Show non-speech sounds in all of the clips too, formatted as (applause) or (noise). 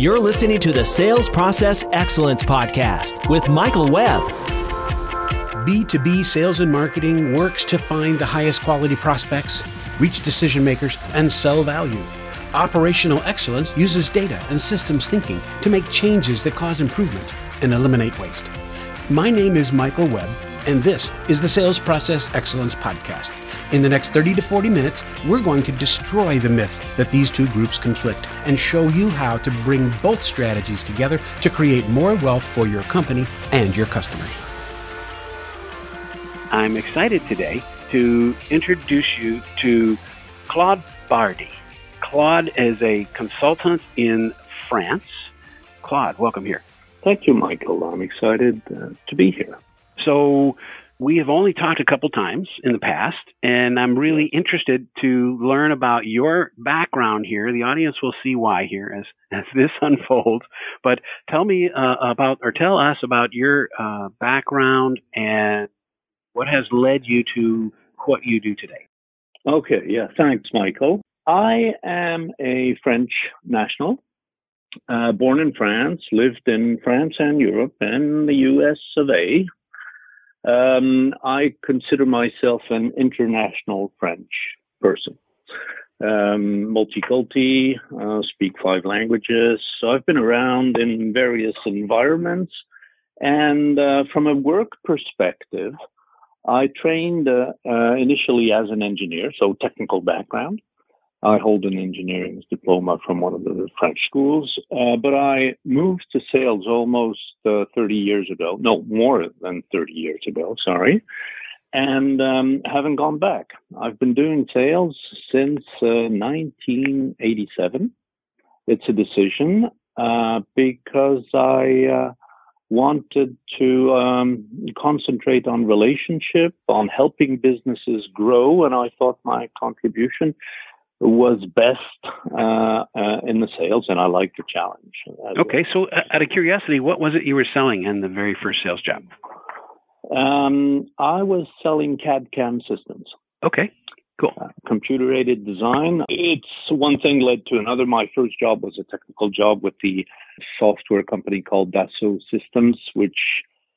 You're listening to the Sales Process Excellence Podcast with Michael Webb. B2B sales and marketing works to find the highest quality prospects, reach decision makers, and sell value. Operational excellence uses data and systems thinking to make changes that cause improvement and eliminate waste. My name is Michael Webb, and this is the Sales Process Excellence Podcast. In the next 30 to 40 minutes, we're going to destroy the myth that these two groups conflict and show you how to bring both strategies together to create more wealth for your company and your customers. I'm excited today to introduce you to Claude Bardi. Claude is a consultant in France. Claude, welcome here. Thank you, Michael. I'm excited uh, to be here. So, we have only talked a couple times in the past, and I'm really interested to learn about your background here. The audience will see why here as, as (laughs) this unfolds. But tell me uh, about, or tell us about your uh, background and what has led you to what you do today. Okay, yeah, thanks, Michael. I am a French national, uh, born in France, lived in France and Europe and the US of A um, I consider myself an international French person. Um, multiculti, uh, speak five languages. So I've been around in various environments. And uh, from a work perspective, I trained uh, uh initially as an engineer, so technical background. I hold an engineering diploma from one of the French schools, uh, but I moved to sales almost uh, 30 years ago. No, more than 30 years ago, sorry. And um, haven't gone back. I've been doing sales since uh, 1987. It's a decision uh, because I uh, wanted to um, concentrate on relationship, on helping businesses grow, and I thought my contribution was best uh, uh, in the sales, and I liked the challenge. Okay, so uh, out of curiosity, what was it you were selling in the very first sales job? Um, I was selling CAD CAM systems. Okay, cool. Uh, computer aided design. It's one thing led to another. My first job was a technical job with the software company called Dassault Systems, which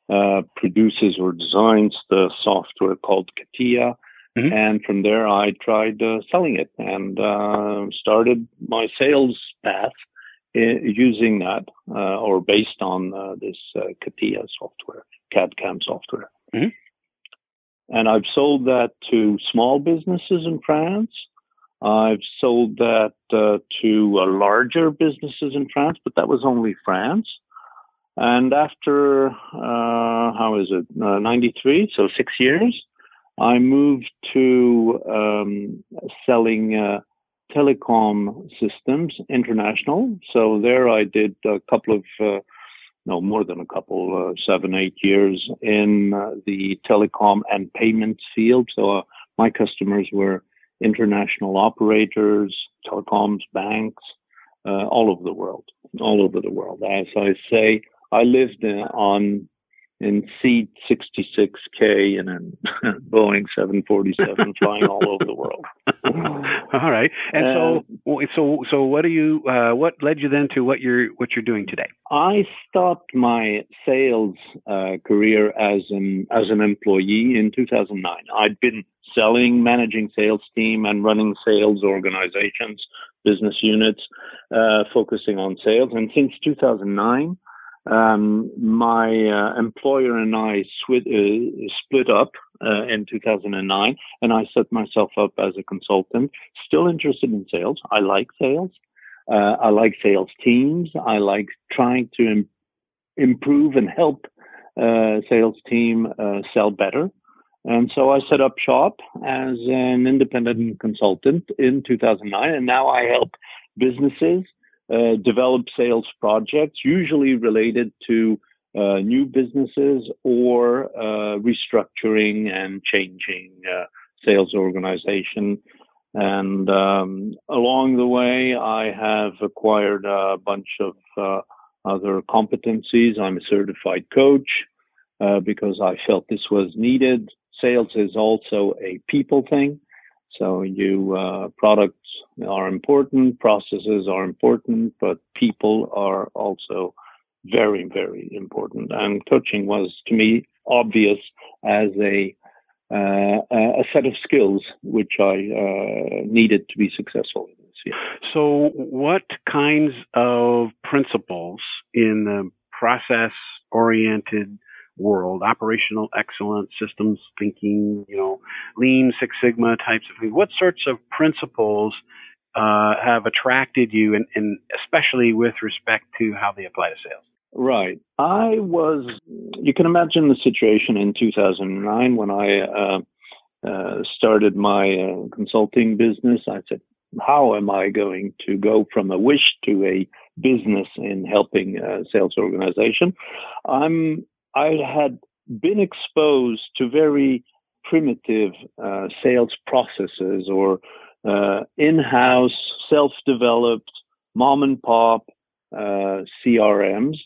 uh, produces or designs the software called CATIA Mm-hmm. And from there, I tried uh, selling it and uh, started my sales path using that uh, or based on uh, this uh, CATIA software, CAD CAM software. Mm-hmm. And I've sold that to small businesses in France. I've sold that uh, to larger businesses in France, but that was only France. And after, how is it, 93, so six years, I moved to um, selling uh, telecom systems international. So there I did a couple of, uh, no, more than a couple, uh, seven, eight years in uh, the telecom and payments field. So uh, my customers were international operators, telecoms, banks, uh, all over the world, all over the world. As I say, I lived on in seat 66K and a (laughs) Boeing 747 (laughs) flying all over the world. (laughs) all right. And uh, so, so, so what do you, uh, what led you then to what you're, what you're doing today? I stopped my sales uh, career as an, as an employee in 2009. I'd been selling, managing sales team and running sales organizations, business units, uh, focusing on sales. And since 2009, um, my uh, employer and I uh, split up uh, in 2009, and I set myself up as a consultant. Still interested in sales. I like sales. Uh, I like sales teams. I like trying to Im- improve and help uh, sales team uh, sell better. And so I set up shop as an independent consultant in 2009, and now I help businesses uh, develop sales projects, usually related to uh, new businesses or uh, restructuring and changing uh, sales organization. And um, along the way, I have acquired a bunch of uh, other competencies. I'm a certified coach because I felt this was needed. Sales is also a people thing. So you uh, products are important, processes are important, but people are also very, very important. And coaching was to me obvious as a uh, a set of skills which I uh, needed to be successful. So, what kinds of principles in the process oriented world, operational excellence, systems thinking, you know, lean Six Sigma types of things. What sorts of principles uh, have attracted you, and, and especially with respect to how they apply to sales? Right. I was, you can imagine the situation in 2009 when I uh, uh, started my uh, consulting business. I said, how am I going to go from a wish to a business in helping a sales organization? I'm, I had been exposed to very primitive uh, sales processes or uh, in-house, self-developed, mom and pop uh, CRMs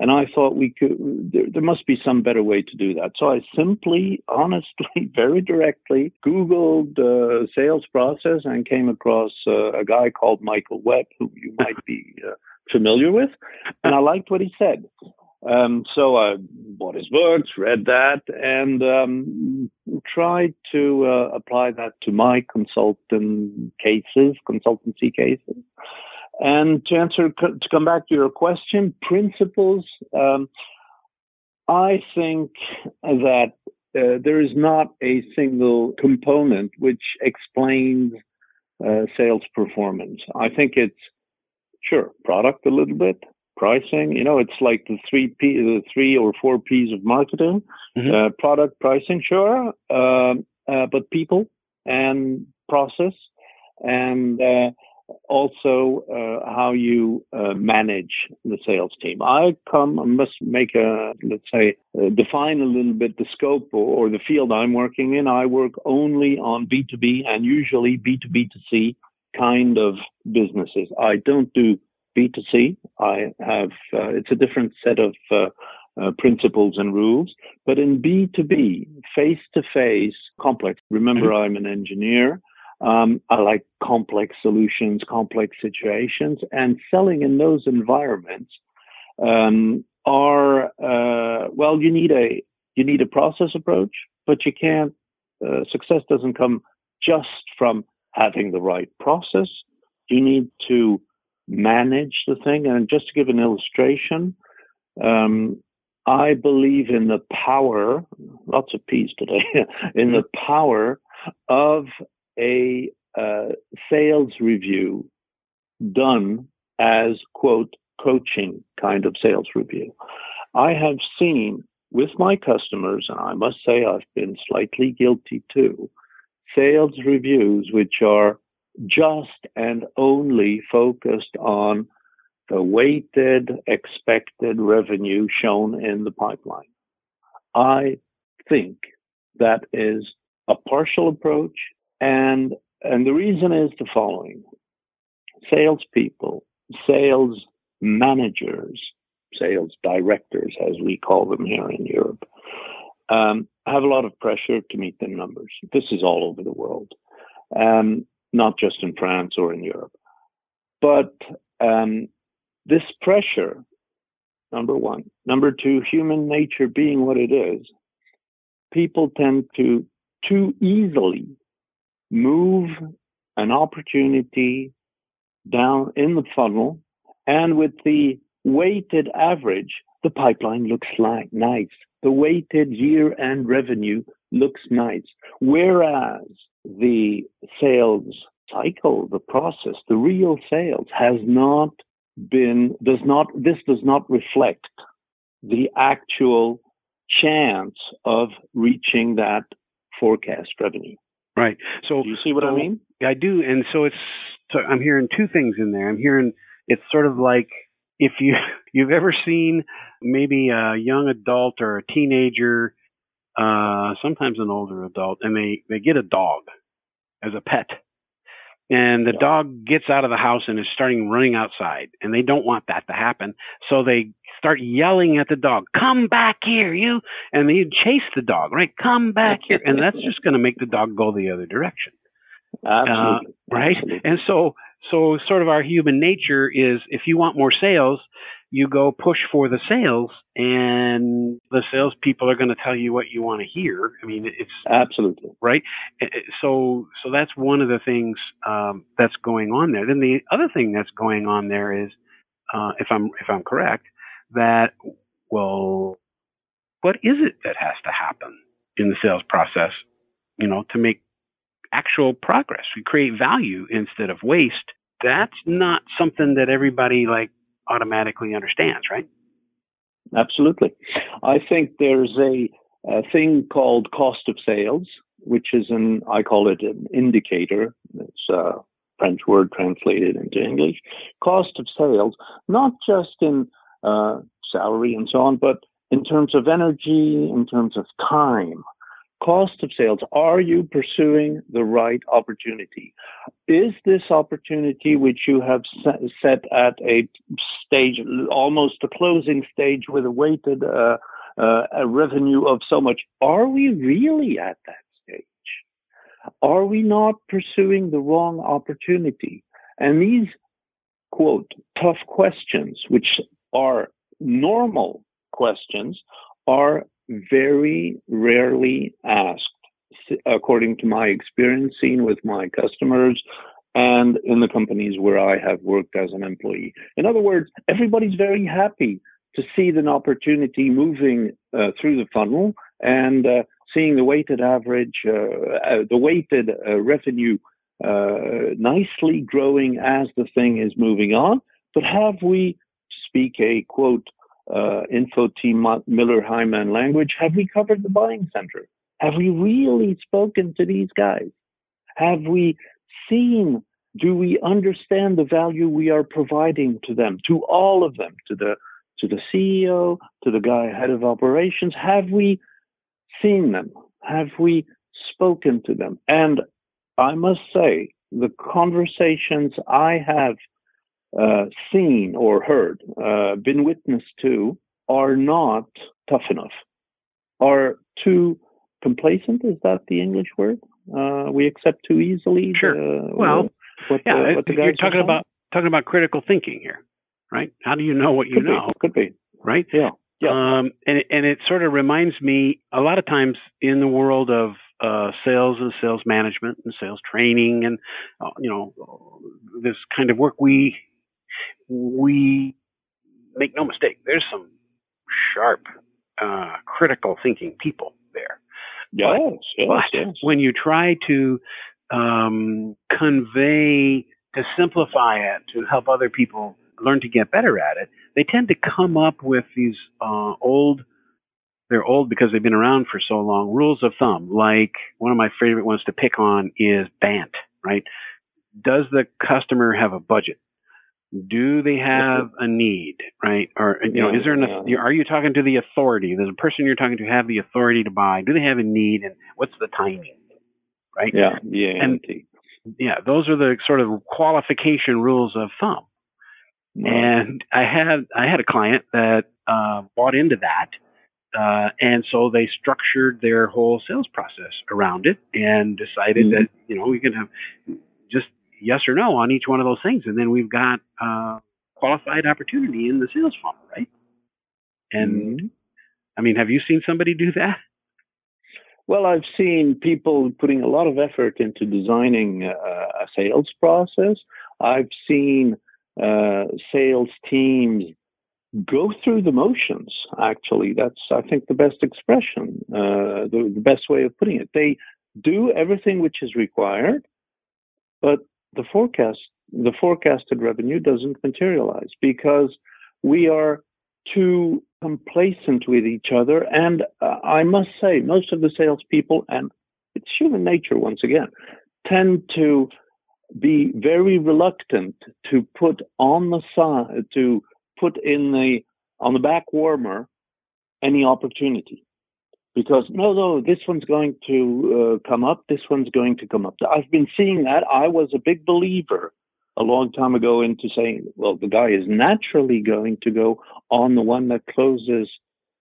and I thought we could, there, there, must be some better way to do that. So I simply, honestly, (laughs) very directly Googled uh, sales process and came across uh, a guy called Michael Webb, who you might be uh, familiar with. And I liked what he said. Um, so I bought his books, read that, and um, tried to uh, apply that to my consultant cases, consultancy cases. And to answer, to come back to your question, principles, um, I think that uh, there is not a single component which explains uh, sales performance. I think it's sure product a little bit, pricing. You know, it's like the three P, the three or four P's of marketing: mm-hmm. uh, product, pricing, sure, um, uh, but people and process and uh, also uh, how you uh, manage the sales team. I come, I must make a, let's say, uh, define a little bit the scope or, or, the field I'm working in. I work only on B2B and usually B2B2C kind of businesses. I don't do B2C. I have, uh, it's a different set of uh, uh, principles and rules. But in B2B, face to face, complex. Remember, mm-hmm. I'm an engineer. Um, I like complex solutions, complex situations, and selling in those environments um, are uh, well. You need a you need a process approach, but you can't. Uh, success doesn't come just from having the right process. You need to manage the thing. And just to give an illustration, um, I believe in the power. Lots of peace today. (laughs) in the power of a uh, sales review done as quote coaching kind of sales review. I have seen with my customers, and I must say I've been slightly guilty too, sales reviews which are just and only focused on the weighted expected revenue shown in the pipeline. I think that is a partial approach and and the reason is the following: salespeople, sales managers, sales directors, as we call them here in Europe, um, have a lot of pressure to meet their numbers. This is all over the world, um, not just in France or in Europe. But um, this pressure, number one. Number two, human nature being what it is, people tend to too easily move an opportunity down in the funnel, and with the weighted average, the pipeline looks like nice. The weighted year end revenue looks nice. Whereas the sales cycle, the process, the real sales has not been, does not, this does not reflect the actual chance of reaching that forecast revenue. Right. So do you see what so I mean? I do, and so it's. So I'm hearing two things in there. I'm hearing it's sort of like if you (laughs) you've ever seen maybe a young adult or a teenager, uh, sometimes an older adult, and they they get a dog as a pet, and the yeah. dog gets out of the house and is starting running outside, and they don't want that to happen, so they start yelling at the dog, "Come back here, you!" And they chase the dog, right? Come back here, and that's (laughs) just going to make the dog go the other direction. Absolutely. Uh, right? Absolutely. And so, so sort of our human nature is if you want more sales, you go push for the sales, and the salespeople are going to tell you what you want to hear. I mean, it's absolutely right. So, so that's one of the things um, that's going on there. Then the other thing that's going on there is, uh, if I'm if I'm correct, that well, what is it that has to happen in the sales process, you know, to make actual progress? We create value instead of waste. That's not something that everybody like automatically understands, right? Absolutely. I think there's a, a thing called cost of sales, which is an, I call it an indicator. It's a French word translated into English. Cost of sales, not just in uh, salary and so on, but in terms of energy, in terms of time cost of sales. Are you pursuing the right opportunity? Is this opportunity which you have set at a stage, almost a closing stage with a weighted uh, uh, revenue of so much, are we really at that stage? Are we not pursuing the wrong opportunity? And these, quote, tough questions, which are normal questions, are very rarely asked, according to my experience seen with my customers and in the companies where I have worked as an employee. In other words, everybody's very happy to see an opportunity moving uh, through the funnel and uh, seeing the weighted average, uh, uh the weighted uh, revenue uh, nicely growing as the thing is moving on. But have we, to speak a quote, uh, info team Miller Heiman language, have we covered the buying center? Have we really spoken to these guys? Have we seen? Do we understand the value we are providing to them, to all of them, to the to the CEO, to the guy head of operations? Have we seen them? Have we spoken to them? And I must say, the conversations I have uh, seen or heard, uh, been witness to, are not tough enough, are too complacent. Is that the English word? Uh, we accept too easily. Sure. The, well, what yeah, the, what the you're talking about talking about critical thinking here, right? How do you know what you could know? Be, could be. Right. Yeah. Yeah. Um, and and it sort of reminds me a lot of times in the world of uh, sales and sales management and sales training and uh, you know this kind of work we we make no mistake, there's some sharp, uh, critical thinking people there. Yes, but, yes, but yes. when you try to um, convey, to simplify it, to help other people learn to get better at it, they tend to come up with these uh, old they're old because they've been around for so long. Rules of thumb, like one of my favorite ones to pick on is BANT, right? Does the customer have a budget? Do they have a need, right? Or you know, is there an yeah. are you talking to the authority? Does the person you're talking to have the authority to buy? Do they have a need, and what's the timing, right? Yeah, yeah, and yeah, those are the sort of qualification rules of thumb. And I had I had a client that uh, bought into that, uh, and so they structured their whole sales process around it and decided mm-hmm. that you know we can have just yes or no on each one of those things, and then we've got uh, qualified opportunity in the sales funnel, right? And mm-hmm. I mean, have you seen somebody do that? Well, I've seen people putting a lot of effort into designing uh, a sales process. I've seen uh, sales teams go through the motions. Actually, that's I think the best expression, uh, the, the, best way of putting it. They do everything which is required, but the forecast the forecasted revenue doesn't materialize because we are too complacent with each other. And uh, I must say, most of the salespeople, and it's human nature once again, tend to be very reluctant to put on the side, to put in the on the back warmer any opportunity because no, no, this one's going to uh, come up, this one's going to come up. I've been seeing that. I was a big believer a long time ago into saying, well, the guy is naturally going to go on the one that closes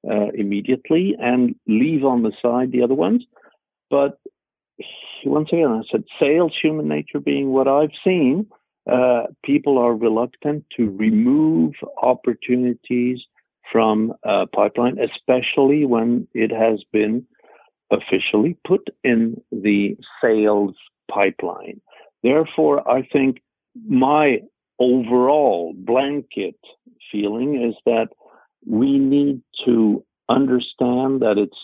uh, immediately and leave on the side the other ones. But once again, I said sales, human nature being what I've seen, uh, people are reluctant to remove opportunities from a pipeline, especially when it has been officially put in the sales pipeline. Therefore, I think my overall blanket feeling is that we need to understand that it's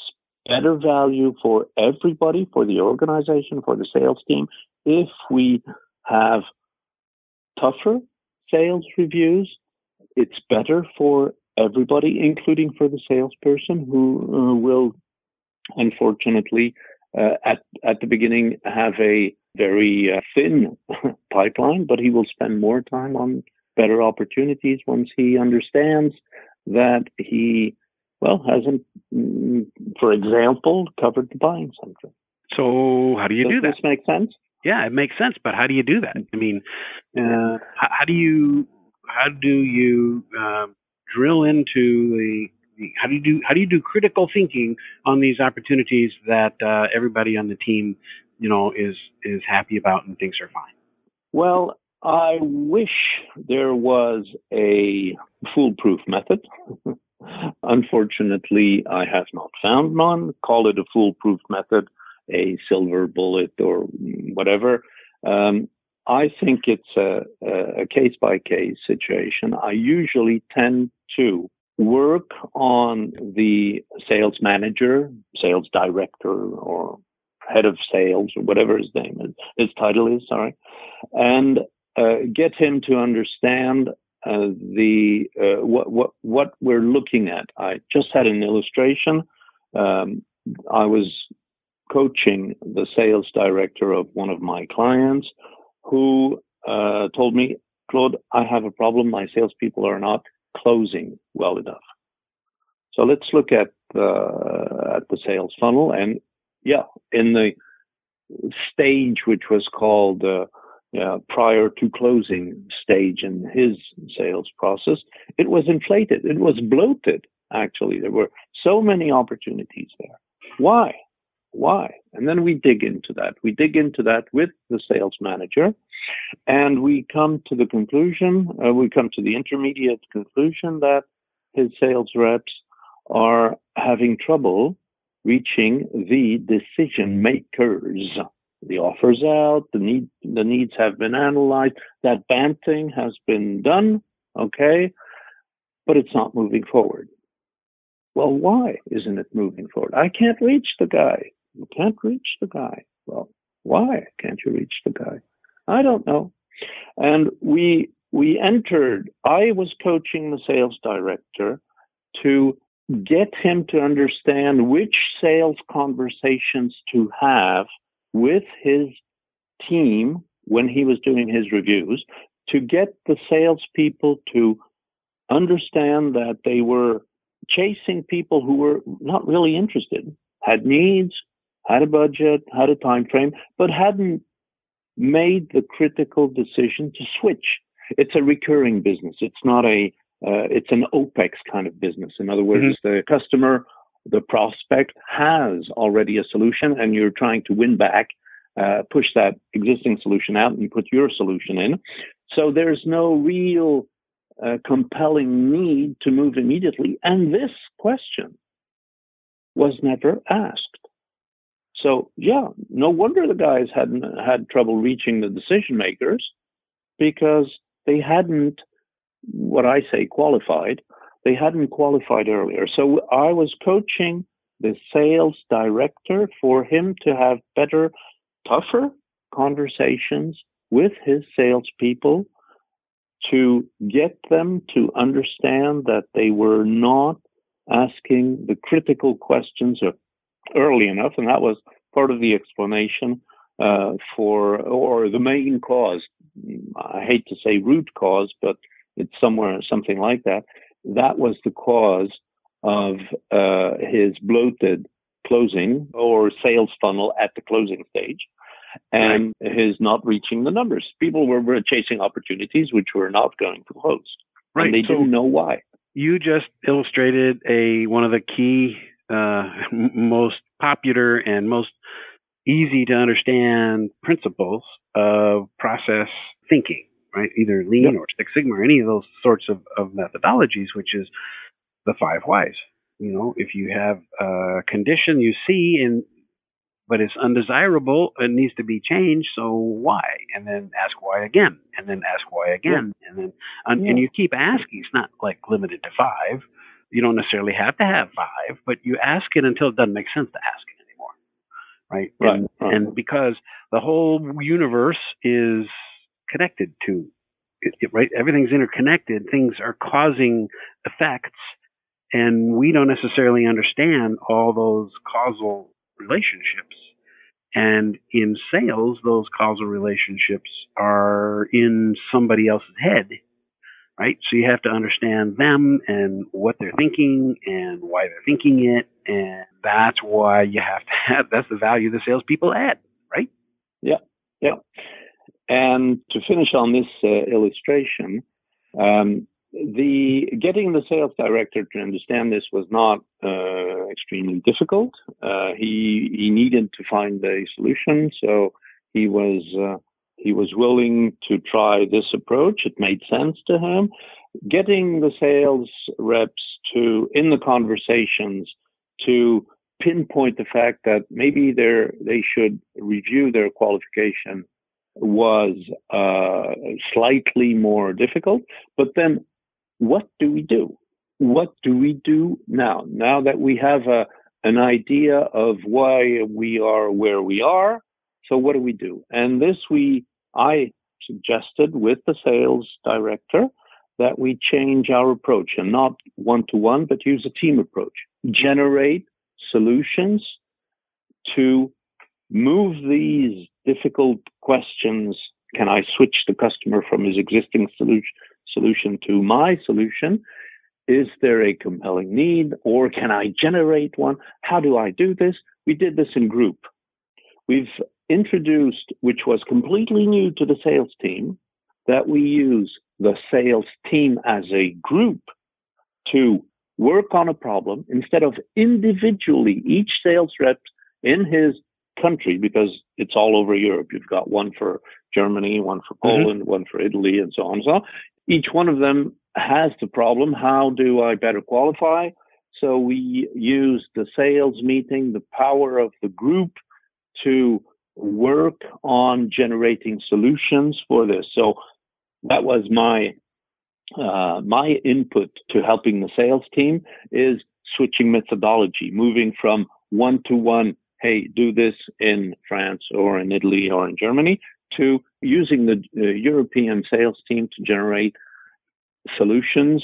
better value for everybody, for the organization, for the sales team, if we have tougher sales reviews. It's better for everybody, including for the salesperson who uh, will, unfortunately, uh, at at the beginning have a very uh, thin (laughs) pipeline, but he will spend more time on better opportunities once he understands that he well hasn't, mm, for example, covered the buying center. So how do you Does do that? This make sense? Yeah, it makes sense. But how do you do that? I mean, uh, how, how, do you how do you uh, drill into the, the, how do you do how do you do critical thinking on these opportunities that uh, everybody on the team you know is is happy about and thinks are fine? Well, I wish there was a foolproof method. (laughs) Unfortunately, I have not found one. Call it a foolproof method, a silver bullet, or whatever. Um, I think it's a case by case situation. I usually tend to work on the sales manager, sales director, or head of sales, or whatever his name is, his title is, sorry, and uh, get him to understand uh, the uh, what what what we're looking at. I just had an illustration. Um, I was coaching the sales director of one of my clients who uh, told me, Claude, I have a problem. My salespeople are not closing well enough. So let's look at the at the sales funnel, and yeah, in the stage which was called uh, uh, prior to closing stage in his sales process, it was inflated. It was bloated. Actually, there were so many opportunities there. Why? Why? And then we dig into that. We dig into that with the sales manager, and we come to the conclusion, uh, we come to the intermediate conclusion that his sales reps are having trouble reaching the decision makers. The offer's out, the need, the needs have been analyzed, that banting has been done, okay, but it's not moving forward. Well, why isn't it moving forward? I can't reach the guy. You can't reach the guy. Well, why can't you reach the guy? I don't know. And we we entered. I was coaching the sales director to get him to understand which sales conversations to have with his team when he was doing his reviews, to get the salespeople to understand that they were chasing people who were not really interested, had needs, had a budget, had a time frame, but hadn't made the critical decision to switch. It's a recurring business. It's not a uh, it's an OPEX kind of business. In other words, mm-hmm. the customer, the prospect has already a solution, and you're trying to win back, uh, push that existing solution out, and put your solution in. So there's no real uh, compelling need to move immediately. And this question was never asked. So yeah, no wonder the guys hadn't had trouble reaching the decision makers because they hadn't, what I say, qualified. They hadn't qualified earlier. So I was coaching the sales director for him to have better, tougher conversations with his salespeople to get them to understand that they were not asking the critical questions early enough, and that was part of the explanation uh, for, or the main cause. I hate to say root cause, but it's somewhere something like that. That was the cause of uh, his bloated closing or sales funnel at the closing stage and right. his not reaching the numbers. People were, were, chasing opportunities which were not going to close. Right. And they so didn't know why. You just illustrated a one of the key uh, most popular and most easy to understand principles of process thinking, right? Either lean yep. or Six Sigma or any of those sorts of, of methodologies, which is the five whys. You know, if you have a condition you see in but it's undesirable. It needs to be changed. So why? And then ask why again, and then ask why again, yeah. and then and, yeah. and you keep asking. It's not like limited to five. You don't necessarily have to have five, but you ask it until it doesn't make sense to ask it anymore, right? Right. And, right. and because the whole universe is connected to it, right, everything's interconnected. Things are causing effects, and we don't necessarily understand all those causal relationships. And in sales, those causal relationships are in somebody else's head, right? So you have to understand them and what they're thinking and why they're thinking it. And that's why you have to (laughs) have, that's the value the salespeople add, right? Yeah. Yeah. And to finish on this uh, illustration, um, the getting the sales director to understand this was not uh, extremely difficult. Uh, he he needed to find a solution, so he was uh, he was willing to try this approach. It made sense to him. Getting the sales reps to in the conversations to pinpoint the fact that maybe they should review their qualification was uh, slightly more difficult. But then what do we do? What do we do now? Now that we have a, an idea of why we are where we are, so what do we do? And this we, I suggested with the sales director that we change our approach and not one to one, but use a team approach. Generate solutions to move these difficult questions. Can I switch the customer from his existing solution to my solution? Is there a compelling need or can I generate one? How do I do this? We did this in group. We've introduced, which was completely new to the sales team, that we use the sales team as a group to work on a problem instead of individually each sales rep in his country because it's all over Europe. You've got one for Germany, one for mm-hmm. Poland, mm-hmm. one for Italy, and so on and so on each one of them has the problem. How do I better qualify? So we use the sales meeting, the power of the group to work on generating solutions for this. So that was my uh, my input to helping the sales team is switching methodology, moving from one to one. Hey, do this in France or in Italy or in Germany to using the uh, European sales team to generate solutions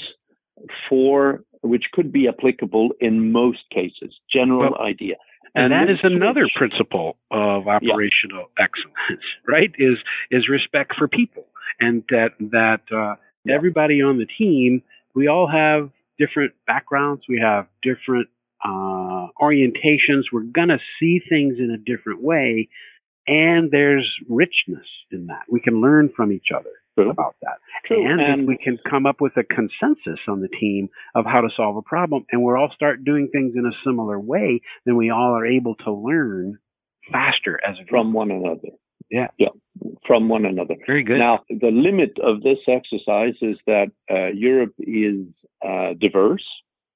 for which could be applicable in most cases. General well, idea. And, and that is another principle of operational yeah. excellence, (laughs) right? Is is respect for people, and that that uh, yeah. everybody on the team, we all have different backgrounds, we have different uh, orientations. We're gonna see things in a different way, and there's richness in that. We can learn from each other True. about that. True. And, and if we can come up with a consensus on the team of how to solve a problem, and we're all start doing things in a similar way, then we all are able to learn faster as a from one another. Yeah. Yeah. From one another. Very good. Now, the limit of this exercise is that uh, Europe is uh, diverse.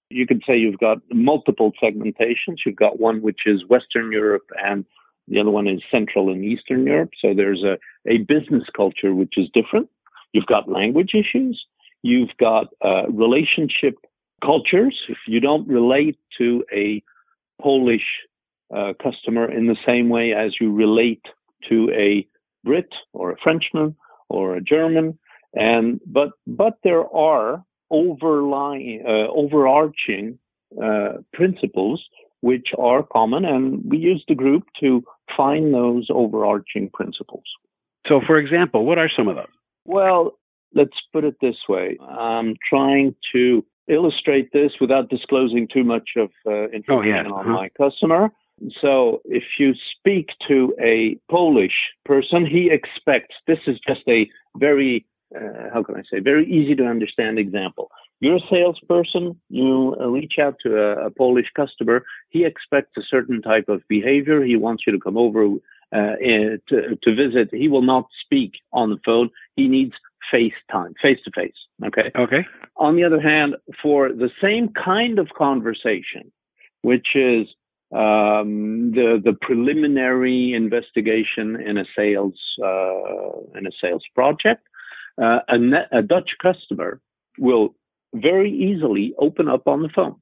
You could say you've got multiple segmentations. You've got one which is Western Europe and the other one is Central and Eastern Europe. So there's a, a business culture which is different. You've got language issues. You've got uh, relationship cultures. If you don't relate to a Polish uh, customer in the same way as you relate to a Brit or a Frenchman or a German, and but but there are overlying uh, overarching uh, principles which are common, and we use the group to find those overarching principles. So, for example, what are some of those? Well, let's put it this way I'm trying to illustrate this without disclosing too much of uh, information oh, on uh-huh. my customer. So, if you speak to a Polish person, he expects this is just a very, uh, how can I say, very easy to understand example. you're a salesperson, you uh, reach out to a, a, Polish customer, he expects a certain type of behavior. He wants you to come over uh, to, to visit. He will not speak on the phone. He needs face time, face to face. Okay. Okay. On the other hand, for the same kind of conversation, which is um, the the preliminary investigation in a sales uh, in a sales project, uh, a, a Dutch customer will very easily open up on the phone,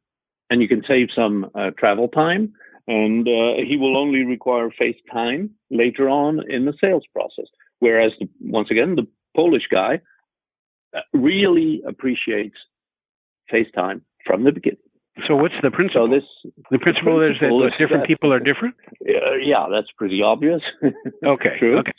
and you can save some uh, travel time. And uh, he will only require FaceTime later on in the sales process. Whereas, the, once again, the Polish guy uh, really appreciates FaceTime from the beginning. So what's the principle? So this the principle, the principle is that different people are different. Uh, yeah, that's pretty obvious. (laughs) okay. True. Okay.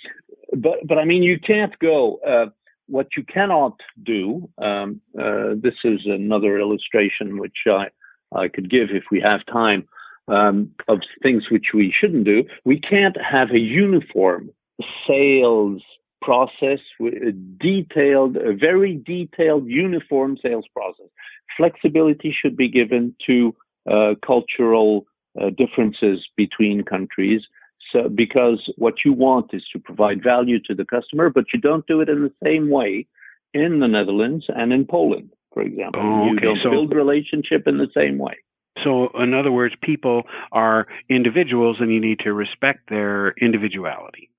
But but I mean, you can't go. Uh, what you cannot do. Um, uh, this is another illustration which I I could give if we have time um, of things which we shouldn't do. We can't have a uniform sales process, a detailed, a very detailed, uniform sales process. Flexibility should be given to uh, cultural uh, differences between countries. So, because what you want is to provide value to the customer, but you don't do it in the same way in the Netherlands and in Poland, for example. Oh, okay. You don't so, build relationship in the same way. So, in other words, people are individuals, and you need to respect their individuality.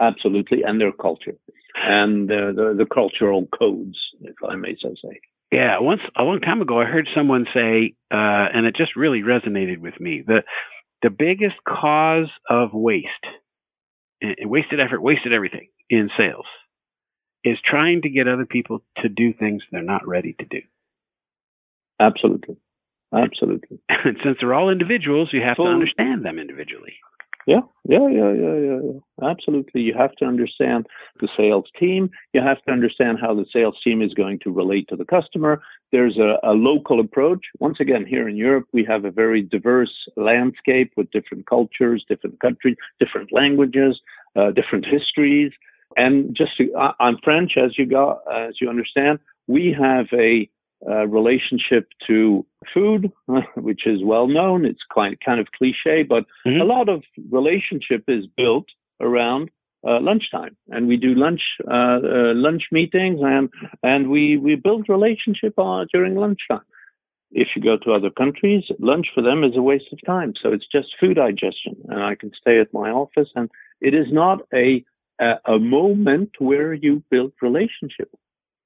Absolutely, and their culture and uh, the, the cultural codes, if I may so say. Yeah, once a long time ago, I heard someone say, uh, and it just really resonated with me. The the biggest cause of waste, eh, eh, wasted effort, wasted everything in sales, is trying to get other people to do things they're not ready to do. Absolutely, absolutely. (laughs) And since they're all individuals, you have so, to understand them individually. Yeah, yeah, yeah, yeah, yeah, yeah. Absolutely. You have to understand the sales team. You have to understand how the sales team is going to relate to the customer. There's a, a local approach. Once again, here in Europe, we have a very diverse landscape with different cultures, different countries, different languages, uh, different histories. And just to, I, I'm French, as you got, as you understand. We have a uh, relationship to food, (laughs) which is well known. It's kind kind of cliche, but mm-hmm. a lot of relationship is built around uh, lunchtime, and we do lunch uh, uh lunch meetings, and and we we build relationship uh, during lunchtime. If you go to other countries, lunch for them is a waste of time. So it's just food digestion, and I can stay at my office, and it is not a a, a moment where you build relationship.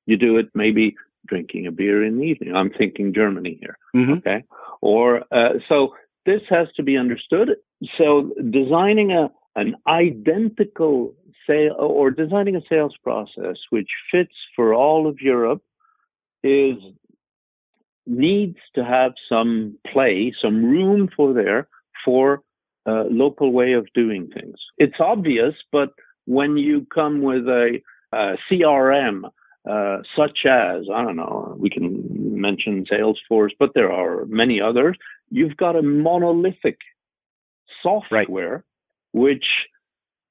You do it maybe drinking a beer in the evening. I'm thinking Germany here. Mm-hmm. Okay. Or, uh, so this has to be understood. So designing a, an identical sale or designing a sales process which fits for all of Europe is needs to have some play, some room for there for a local way of doing things. It's obvious, but when you come with a, a CRM uh, such as, I don't know, we can mention Salesforce, but there are many others. You've got a monolithic software right. which,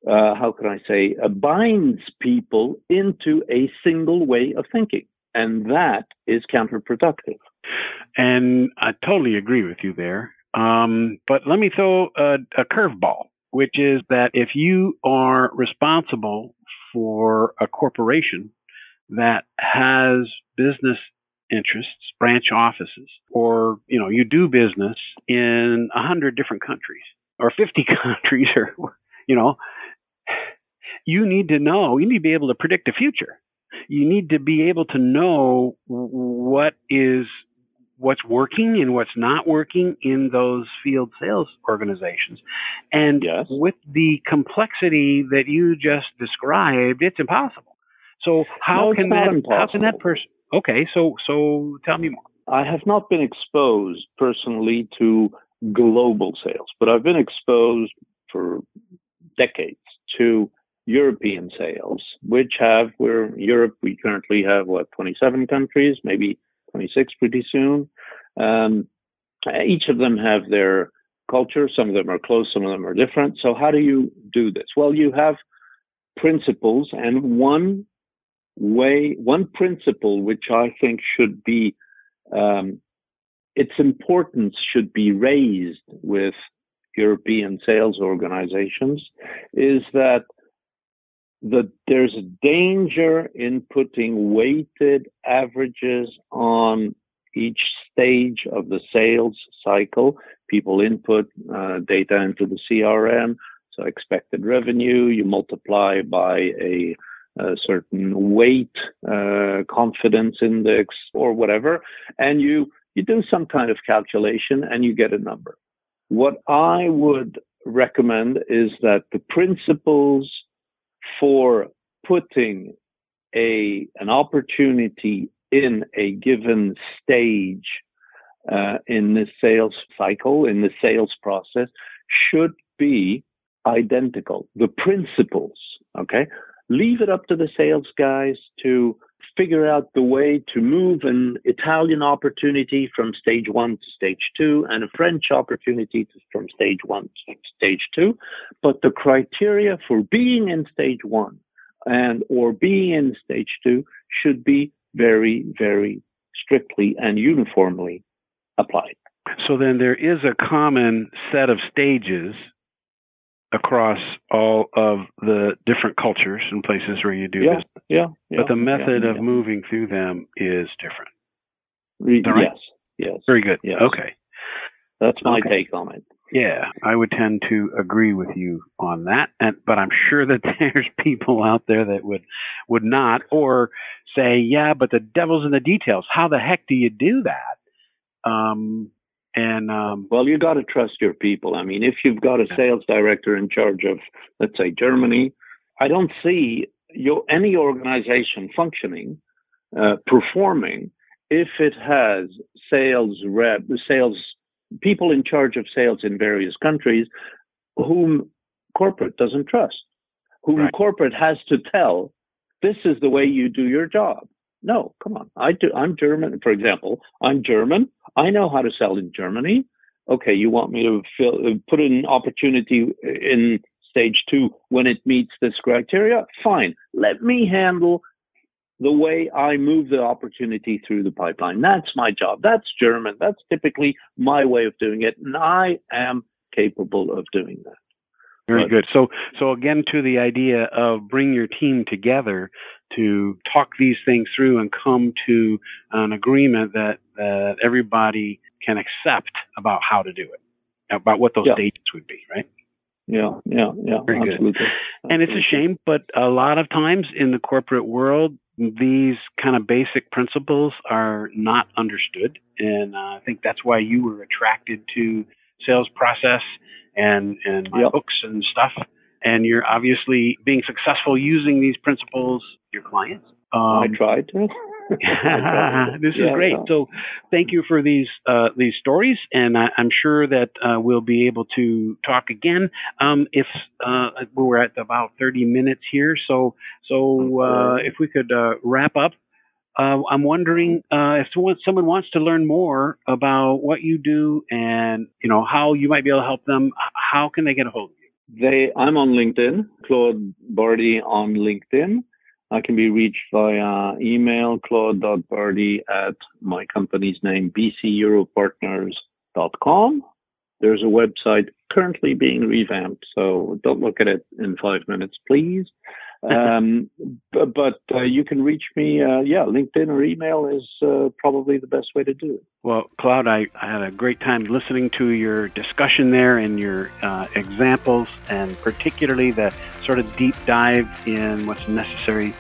uh, how can I say, uh, binds people into a single way of thinking. And that is counterproductive. And I totally agree with you there. Um, but let me throw a, a curveball, which is that if you are responsible for a corporation that has business interests, branch offices, or you know, you do business in a hundred different countries or fifty (laughs) countries, or you know, you need to know. You need to be able to predict the future. You need to be able to know what is what's working and what's not working in those field sales organizations. And yes. with the complexity that you just described, it's impossible. So how can that impossible. how can that person? Okay, so so tell me more. I have not been exposed personally to global sales, but I've been exposed for decades to European sales, which have we're Europe. We currently have what 27 countries, maybe 26 pretty soon. Um, each of them have their culture. Some of them are close, some of them are different. So how do you do this? Well, you have principles, and one way, one principle which I think should be, um, its importance should be raised with European sales organizations is that the, there's a danger in putting weighted averages on each stage of the sales cycle. People input uh, data into the CRM, so expected revenue, you multiply by a, a certain weight, uh, confidence index, or whatever, and you you do some kind of calculation and you get a number. What I would recommend is that the principles for putting a an opportunity in a given stage uh, in the sales cycle, in the sales process, should be identical. The principles, okay? Leave it up to the sales guys to figure out the way to move an Italian opportunity from stage one to stage two and a French opportunity to, from stage one to stage two. But the criteria for being in stage one and or being in stage two should be very, very strictly and uniformly applied. So then there is a common set of stages across all of the different cultures and places where you do yeah, business. Yeah, yeah. But the method yeah, of yeah. moving through them is different. Re- right? Yes, yes. Very good. Yes. Okay. That's my Okay. take on it. Yeah, I would tend to agree with you on that, and but I'm sure that (laughs) there's people out there that would would not, or say, yeah, but the devil's in the details. How the heck do you do that? Um, and um, Well, you got to trust your people. I mean, if you've got a sales director in charge of, let's say, Germany, I don't see your any organization functioning, uh, performing, if it has sales rep, sales people in charge of sales in various countries, whom corporate doesn't trust, whom Right. corporate has to tell, this is the way you do your job. No, come on. I do. I'm German, for example. I'm German. I know how to sell in Germany. Okay, you want me to fill, put an opportunity in stage two when it meets this criteria? Fine. Let me handle the way I move the opportunity through the pipeline. That's my job. That's German. That's typically my way of doing it, and I am capable of doing that. Very But- good. So, so again, to the idea of bring your team together to talk these things through and come to an agreement that that everybody can accept about how to do it, about what those Yeah. stages would be, right? Yeah, yeah, yeah. Very good. absolutely. And it's a shame, but a lot of times in the corporate world, these kind of basic principles are not understood, and uh, I think that's why you were attracted to sales process and and Yep. books and stuff. And you're obviously being successful using these principles your clients. I Um, tried. I tried to. (laughs) (laughs) this is Yeah, great. yeah. So, thank you for these uh, these stories, and I, I'm sure that uh, we'll be able to talk again. Um, if uh, we're at about 30 minutes here, so so uh, if we could uh, wrap up. Uh, I'm wondering uh, if someone, wants to learn more about what you do and you know how you might be able to help them. How can they get a hold of you? They, I'm on LinkedIn, Claude Bardi on LinkedIn. I can be reached via email, claude.bardi at my company's name, bceuropartners.com. There's a website currently being revamped, so don't look at it in five minutes, please. Um, but but uh, you can reach me, uh, yeah, LinkedIn or email is uh, probably the best way to do it. Well, Claude, I, I had a great time listening to your discussion there and your uh, examples, and particularly the sort of deep dive in what's necessary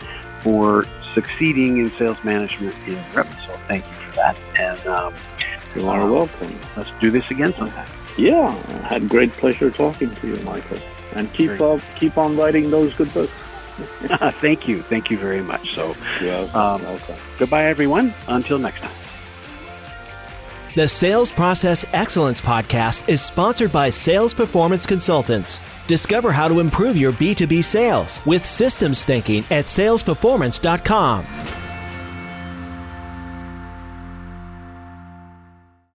for succeeding in sales management in Europe. So, thank you for that. And um, You are Uh, welcome. let's do this again sometime. Yeah, I had great pleasure talking to you, Michael. And keep Great. up, keep on writing those good books. (laughs) thank you. Thank you very much. So, Yeah, Um, welcome. goodbye, everyone. Until next time. The Sales Process Excellence Podcast is sponsored by Sales Performance Consultants. Discover how to improve your B2B sales with systems thinking at salesperformance.com.